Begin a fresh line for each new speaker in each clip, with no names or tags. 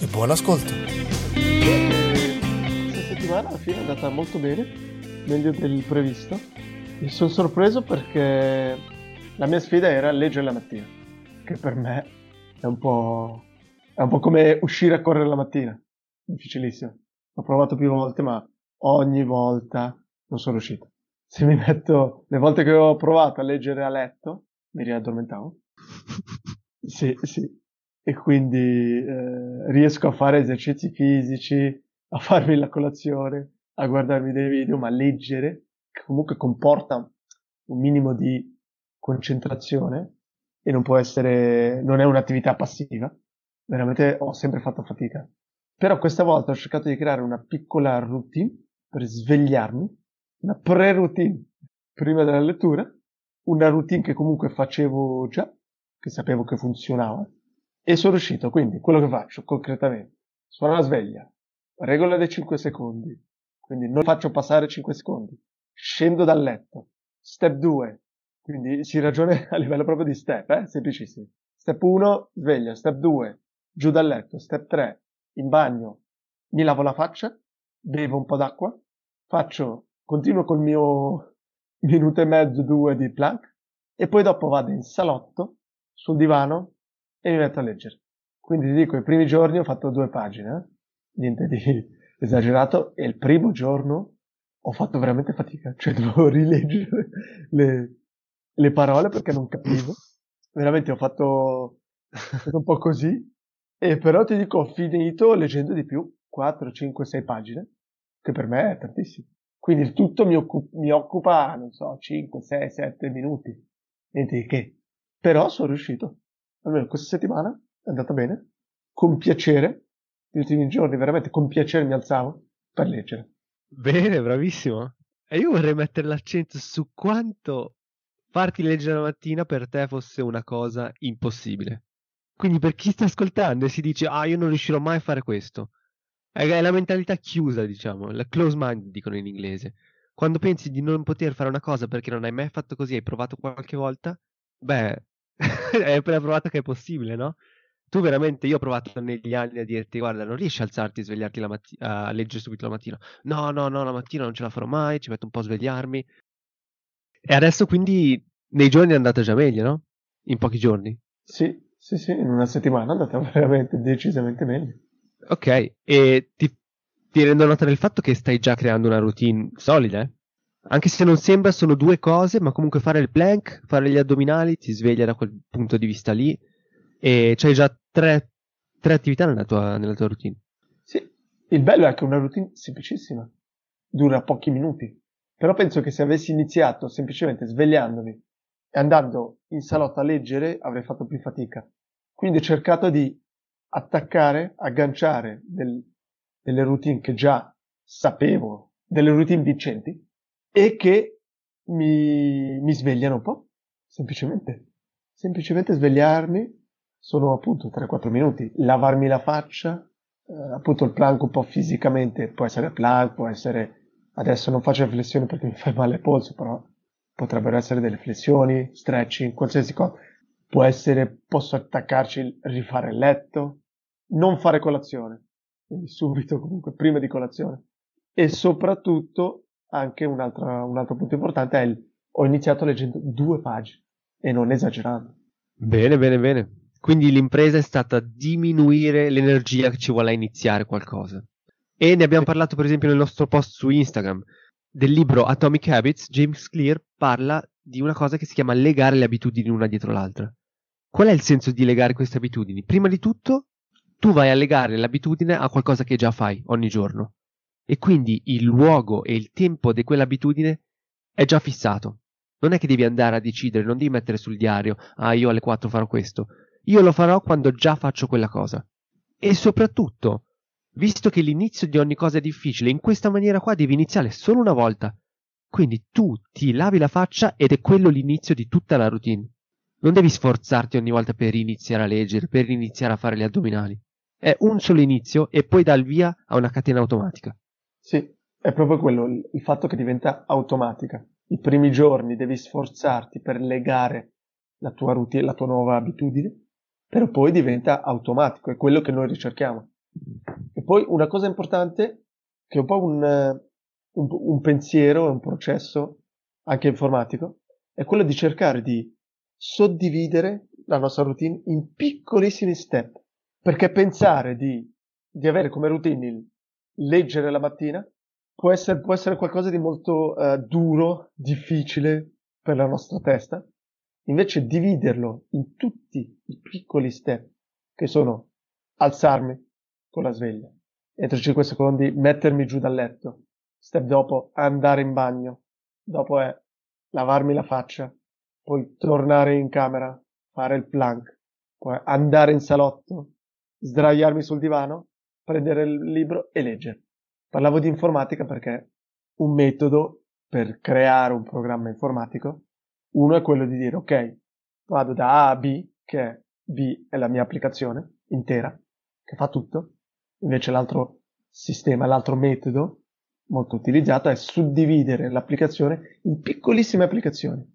e buon ascolto.
Questa settimana alla fine è andata molto bene, meglio del previsto. Mi sono sorpreso perché la mia sfida era leggere la mattina, che per me è un po', è un po come uscire a correre la mattina, difficilissimo. L'ho provato più volte, ma ogni volta non sono riuscito. Se mi metto, le volte che ho provato a leggere a letto, mi riaddormentavo. Sì, sì, e quindi eh, riesco a fare esercizi fisici, a farmi la colazione, a guardarmi dei video, ma leggere, che comunque comporta un minimo di concentrazione e non può essere, non è un'attività passiva. Veramente ho sempre fatto fatica. Però questa volta ho cercato di creare una piccola routine per svegliarmi, una pre-routine prima della lettura, una routine che comunque facevo già, che sapevo che funzionava, e sono riuscito, quindi quello che faccio concretamente, suona la sveglia, regola dei 5 secondi, quindi non faccio passare 5 secondi, scendo dal letto, step 2, quindi si ragiona a livello proprio di step, eh? semplicissimo. Step 1, sveglia, step 2, giù dal letto, step 3, in bagno, mi lavo la faccia, bevo un po' d'acqua, faccio, continuo col mio minuto e mezzo, due di plank, e poi dopo vado in salotto, sul divano, e mi metto a leggere. Quindi ti dico, i primi giorni ho fatto due pagine, eh? niente di esagerato, e il primo giorno ho fatto veramente fatica, cioè dovevo rileggere le, le parole perché non capivo. Veramente ho fatto un po' così, e però ti dico, ho finito leggendo di più, 4, 5, 6 pagine, che per me è tantissimo. Quindi il tutto mi, occupa, mi occupa, non so, 5, 6, 7 minuti. Niente di che. Però sono riuscito almeno questa settimana è andata bene, con piacere, gli ultimi giorni veramente con piacere mi alzavo per leggere.
Bene, bravissimo. E io vorrei mettere l'accento su quanto farti leggere la mattina per te fosse una cosa impossibile. Quindi per chi sta ascoltando e si dice ah io non riuscirò mai a fare questo, è la mentalità chiusa diciamo, la close mind dicono in inglese. Quando pensi di non poter fare una cosa perché non hai mai fatto così, hai provato qualche volta, beh, hai appena provato che è possibile, no? Tu veramente, io ho provato negli anni a dirti, guarda, non riesci a alzarti e svegliarti la matti- a leggere subito la mattina. No, no, no, la mattina non ce la farò mai, ci metto un po' a svegliarmi. E adesso quindi nei giorni è andata già meglio, no? In pochi giorni.
Sì, sì, sì, in una settimana è andata veramente decisamente meglio.
Ok, e ti, ti rendo nota del fatto che stai già creando una routine solida, eh? Anche se non sembra, sono due cose, ma comunque fare il plank, fare gli addominali ti sveglia da quel punto di vista lì e c'hai già tre, tre attività nella tua, nella tua routine.
Sì, il bello è che è una routine semplicissima, dura pochi minuti, però penso che se avessi iniziato semplicemente svegliandomi e andando in salotto a leggere avrei fatto più fatica. Quindi ho cercato di attaccare, agganciare del, delle routine che già sapevo, delle routine vincenti, e che mi, mi svegliano un po', semplicemente. Semplicemente svegliarmi, sono appunto 3-4 minuti, lavarmi la faccia, eh, appunto il plank un po' fisicamente, può essere plank, può essere, adesso non faccio flessioni perché mi fai male al polso, però potrebbero essere delle flessioni, stretching, qualsiasi cosa. Può essere, posso attaccarci, rifare il letto, non fare colazione, quindi subito comunque prima di colazione. E soprattutto anche un altro, un altro punto importante è il ho iniziato leggendo due pagine e non esagerando.
Bene, bene, bene. Quindi l'impresa è stata diminuire l'energia che ci vuole a iniziare qualcosa. E ne abbiamo parlato per esempio nel nostro post su Instagram. Del libro Atomic Habits, James Clear parla di una cosa che si chiama legare le abitudini una dietro l'altra. Qual è il senso di legare queste abitudini? Prima di tutto, tu vai a legare l'abitudine a qualcosa che già fai ogni giorno e quindi il luogo e il tempo di quell'abitudine è già fissato. Non è che devi andare a decidere, non devi mettere sul diario, ah io alle 4 farò questo. Io lo farò quando già faccio quella cosa. E soprattutto, Visto che l'inizio di ogni cosa è difficile, in questa maniera qua devi iniziare solo una volta. Quindi tu ti lavi la faccia ed è quello l'inizio di tutta la routine. Non devi sforzarti ogni volta per iniziare a leggere, per iniziare a fare gli addominali. È un solo inizio e poi dà il via a una catena automatica.
Sì, è proprio quello, il fatto che diventa automatica. I primi giorni devi sforzarti per legare la tua routine, la tua nuova abitudine, però poi diventa automatico, è quello che noi ricerchiamo. E poi una cosa importante, che è un po' un, un, un pensiero, un processo anche informatico, è quello di cercare di suddividere la nostra routine in piccolissimi step, perché pensare di, di avere come routine il leggere la mattina può essere, può essere qualcosa di molto uh, duro, difficile per la nostra testa, invece dividerlo in tutti i piccoli step, che sono alzarmi con la sveglia, entro 5 secondi mettermi giù dal letto, step dopo andare in bagno, dopo è lavarmi la faccia, poi tornare in camera, fare il plank, poi andare in salotto, sdraiarmi sul divano, prendere il libro e leggere. Parlavo di informatica perché un metodo per creare un programma informatico, uno è quello di dire ok, vado da A a B, che è B è la mia applicazione intera, che fa tutto, invece l'altro sistema, l'altro metodo molto utilizzato è suddividere l'applicazione in piccolissime applicazioni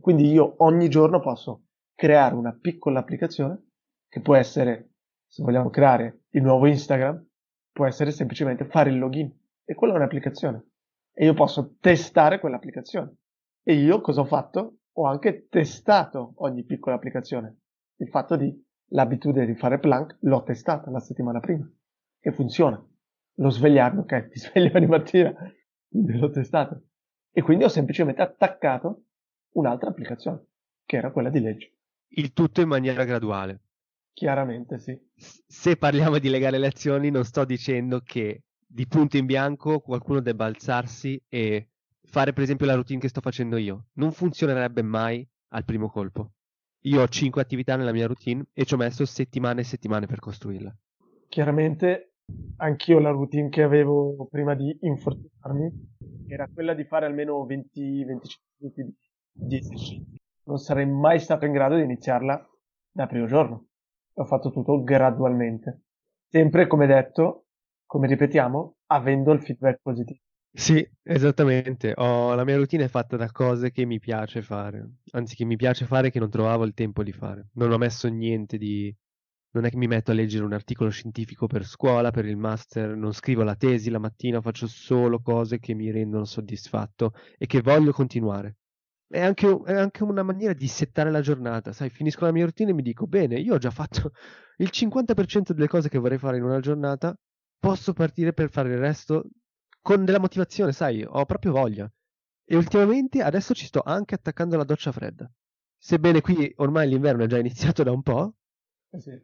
quindi io ogni giorno posso creare una piccola applicazione che può essere, se vogliamo creare il nuovo Instagram, può essere semplicemente fare il login. E quella è un'applicazione. E io posso testare quell'applicazione. E io cosa ho fatto? Ho anche testato ogni piccola applicazione. Il fatto di l'abitudine di fare plank l'ho testata la settimana prima. E funziona. Lo svegliarmi, ok, mi sveglio ogni mattina, l'ho testato. E quindi ho semplicemente attaccato un'altra applicazione, che era quella di legge.
Il tutto in maniera graduale.
Chiaramente sì.
Se parliamo di legare le azioni, non sto dicendo che di punto in bianco qualcuno debba alzarsi e fare per esempio la routine che sto facendo io. Non funzionerebbe mai al primo colpo. Io ho 5 attività nella mia routine e ci ho messo settimane e settimane per costruirla.
Chiaramente anch'io la routine che avevo prima di infortunarmi era quella di fare almeno 20-25 minuti di di esercizi. Non sarei mai stato in grado di iniziarla dal primo giorno. Ho fatto tutto gradualmente. Sempre, come detto, come ripetiamo, avendo il feedback positivo.
Sì, esattamente. Ho, la mia routine è fatta da cose che mi piace fare, anzi che mi piace fare che non trovavo il tempo di fare. Non ho messo niente di... Non è che mi metto a leggere un articolo scientifico per scuola, per il master, non scrivo la tesi la mattina, faccio solo cose che mi rendono soddisfatto e che voglio continuare è anche, è anche, una maniera di settare la giornata. Sai, finisco la mia routine e mi dico, bene, io ho già fatto il 50% delle cose che vorrei fare in una giornata, posso partire per fare il resto con della motivazione, sai, ho proprio voglia. E ultimamente adesso ci sto anche attaccando la doccia fredda. Sebbene qui ormai l'inverno è già iniziato da un po'.
Eh sì.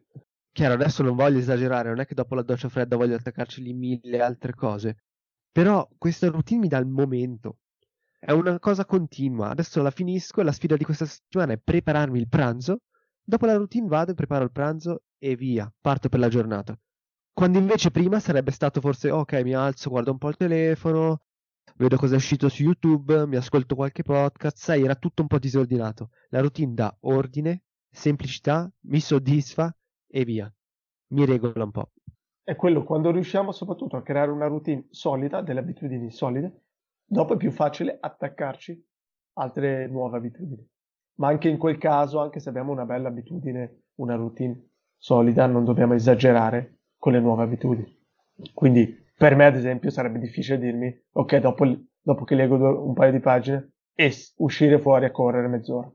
Chiaro, adesso non voglio esagerare, non è che dopo la doccia fredda voglio attaccarci lì mille altre cose. Però questa routine mi dà il momento è una cosa continua. Adesso la finisco e la sfida di questa settimana è prepararmi il pranzo. Dopo la routine vado, preparo il pranzo e via, parto per la giornata. Quando invece prima sarebbe stato forse ok, mi alzo, guardo un po' il telefono, vedo cosa è uscito su YouTube, mi ascolto qualche podcast, sai, era tutto un po' disordinato. La routine dà ordine, semplicità, mi soddisfa e via. Mi regola un po'.
È quello quando riusciamo soprattutto a creare una routine solida, delle abitudini solide, Dopo è più facile attaccarci altre nuove abitudini. Ma anche in quel caso, anche se abbiamo una bella abitudine, una routine solida, non dobbiamo esagerare con le nuove abitudini. Quindi per me, ad esempio, sarebbe difficile dirmi, ok, dopo, dopo che leggo un paio di pagine, e uscire fuori a correre mezz'ora.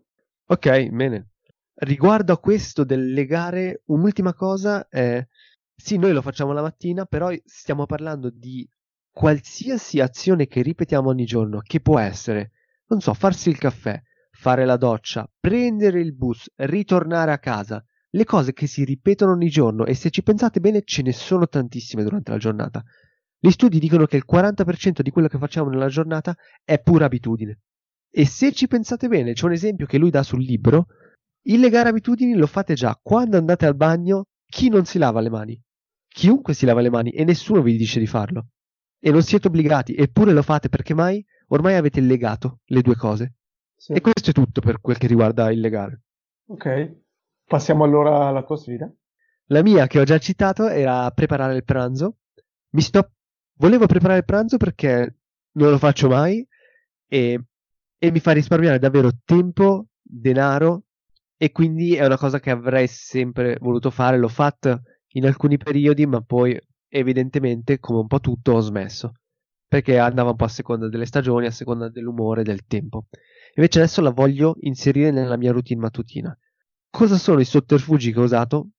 Ok, bene. Riguardo a questo del legare, un'ultima cosa è, sì, noi lo facciamo la mattina, però stiamo parlando di qualsiasi azione che ripetiamo ogni giorno, che può essere, non so, farsi il caffè, fare la doccia, prendere il bus, ritornare a casa, le cose che si ripetono ogni giorno e se ci pensate bene ce ne sono tantissime durante la giornata. Gli studi dicono che il 40% di quello che facciamo nella giornata è pura abitudine. E se ci pensate bene, c'è un esempio che lui dà sul libro, il legare abitudini lo fate già quando andate al bagno, chi non si lava le mani? chiunque si lava le mani e nessuno vi dice di farlo. E non siete obbligati, eppure lo fate perché mai? Ormai avete legato le due cose.
Sì.
E questo è tutto per quel che riguarda il legare.
Ok, passiamo allora alla tua sfida.
La mia che ho già citato era preparare il pranzo. Mi sto... Volevo preparare il pranzo perché non lo faccio mai e, e mi fa risparmiare davvero tempo, denaro e quindi è una cosa che avrei sempre voluto fare. L'ho fatta in alcuni periodi, ma poi evidentemente, come un po' tutto, ho smesso perché andava un po' a seconda delle stagioni, a seconda dell'umore, del tempo. Invece adesso la voglio inserire nella mia routine mattutina. Cosa sono i sotterfugi che ho usato?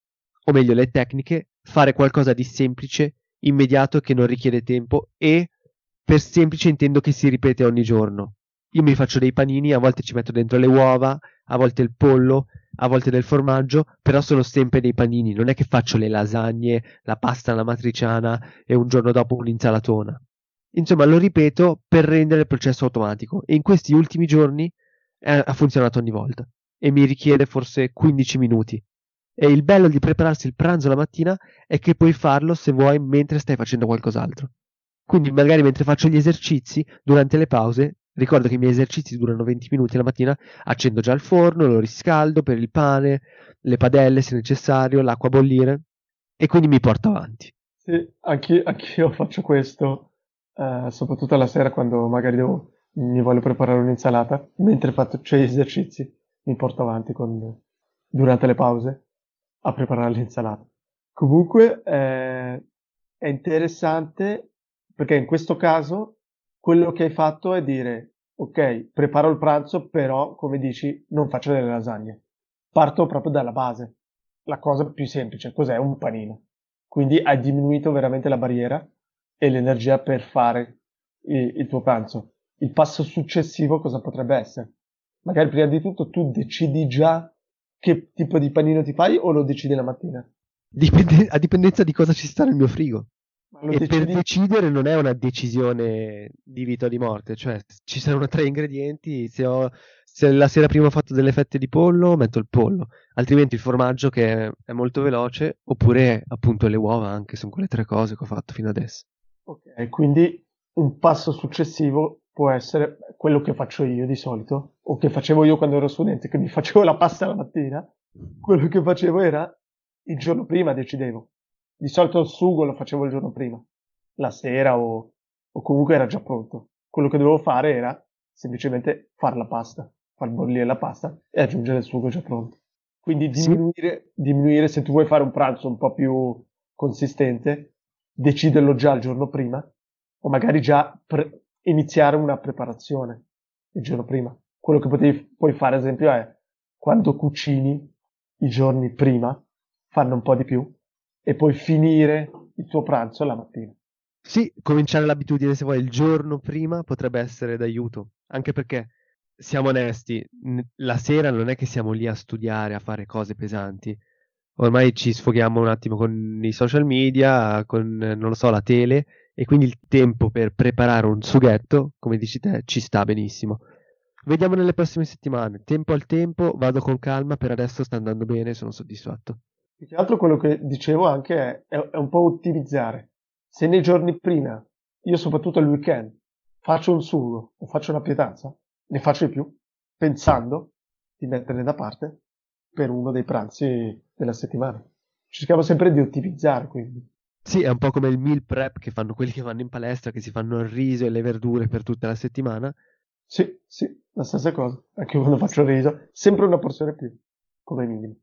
O meglio, le tecniche? Fare qualcosa di semplice, immediato, che non richiede tempo e per semplice intendo che si ripete ogni giorno. Io mi faccio dei panini, a volte ci metto dentro le uova, a volte il pollo, a volte del formaggio, però sono sempre dei panini, non è che faccio le lasagne, la pasta alla matriciana e un giorno dopo un'insalatona. Insomma, lo ripeto per rendere il processo automatico e in questi ultimi giorni eh, ha funzionato ogni volta e mi richiede forse 15 minuti. E il bello di prepararsi il pranzo la mattina è che puoi farlo se vuoi mentre stai facendo qualcos'altro. Quindi magari mentre faccio gli esercizi, durante le pause, ricordo che i miei esercizi durano 20 minuti la mattina, accendo già il forno, lo riscaldo per il pane, le padelle se necessario, l'acqua a bollire e quindi mi porto avanti.
Sì, anch'io, anch'io faccio questo, eh, soprattutto alla sera quando magari devo, mi voglio preparare un'insalata, mentre faccio gli esercizi mi porto avanti con, durante le pause a preparare l'insalata. Comunque eh, è interessante perché in questo caso quello che hai fatto è dire ok, preparo il pranzo, però come dici non faccio delle lasagne. Parto proprio dalla base. La cosa più semplice, cos'è? Un panino. Quindi hai diminuito veramente la barriera e l'energia per fare il, il tuo pranzo. Il passo successivo cosa potrebbe essere? Magari prima di tutto tu decidi già che tipo di panino ti fai o lo decidi la mattina?
Dipende, a dipendenza di cosa ci sta nel mio frigo. E
decidi-
per decidere non è una decisione di vita o di morte, cioè ci saranno tre ingredienti, se, ho, se la sera prima ho fatto delle fette di pollo, metto il pollo, altrimenti il formaggio che è molto veloce, oppure appunto le uova anche, sono quelle tre cose che ho fatto fino adesso.
Ok, quindi un passo successivo può essere quello che faccio io di solito, o che facevo io quando ero studente, che mi facevo la pasta la mattina. Quello che facevo era il giorno prima decidevo. Di solito il sugo lo facevo il giorno prima, la sera o, o comunque era già pronto. Quello che dovevo fare era semplicemente fare la pasta, far bollire la pasta e aggiungere il sugo già pronto. Quindi diminuire, diminuire se tu vuoi fare un pranzo un po' più consistente, deciderlo già il giorno prima o magari già pre- iniziare una preparazione il giorno prima. Quello che potevi, puoi fare, ad esempio, è quando cucini i giorni prima, farne un po' di più e poi finire il tuo pranzo la mattina.
Sì, cominciare l'abitudine se vuoi il giorno prima potrebbe essere d'aiuto, anche perché siamo onesti, la sera non è che siamo lì a studiare, a fare cose pesanti. Ormai ci sfoghiamo un attimo con i social media, con, non lo so, la tele, e quindi il tempo per preparare un sughetto, come dici te, ci sta benissimo. Vediamo nelle prossime settimane, tempo al tempo, vado con calma, per adesso sta andando bene, sono soddisfatto.
Più che altro quello che dicevo anche è, è, è un po' ottimizzare. Se nei giorni prima, io soprattutto il weekend, faccio un sugo o faccio una pietanza, ne faccio di più, pensando di metterne da parte per uno dei pranzi della settimana. Cerchiamo sempre di ottimizzare, quindi.
Sì, è un po' come il meal prep che fanno quelli che vanno in palestra, che si fanno il riso e le verdure per tutta la settimana.
Sì, sì, la stessa cosa. Anche io quando faccio il riso, sempre una porzione più, come minimo.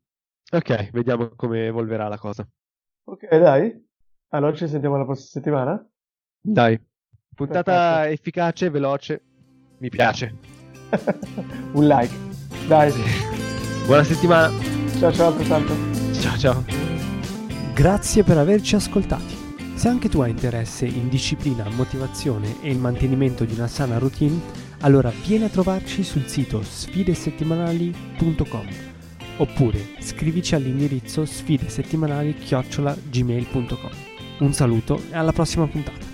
Ok, vediamo come evolverà la cosa.
Ok, dai. Allora ci sentiamo la prossima settimana.
Dai, puntata efficace, veloce, mi piace.
Un like. Dai,
Buona settimana,
ciao ciao altrettanto.
ciao ciao.
Grazie per averci ascoltati. Se anche tu hai interesse in disciplina, motivazione e il mantenimento di una sana routine, allora vieni a trovarci sul sito sfidesettimanali.com oppure scrivici all'indirizzo sfidesettimanali-gmail.com. Un saluto e alla prossima puntata.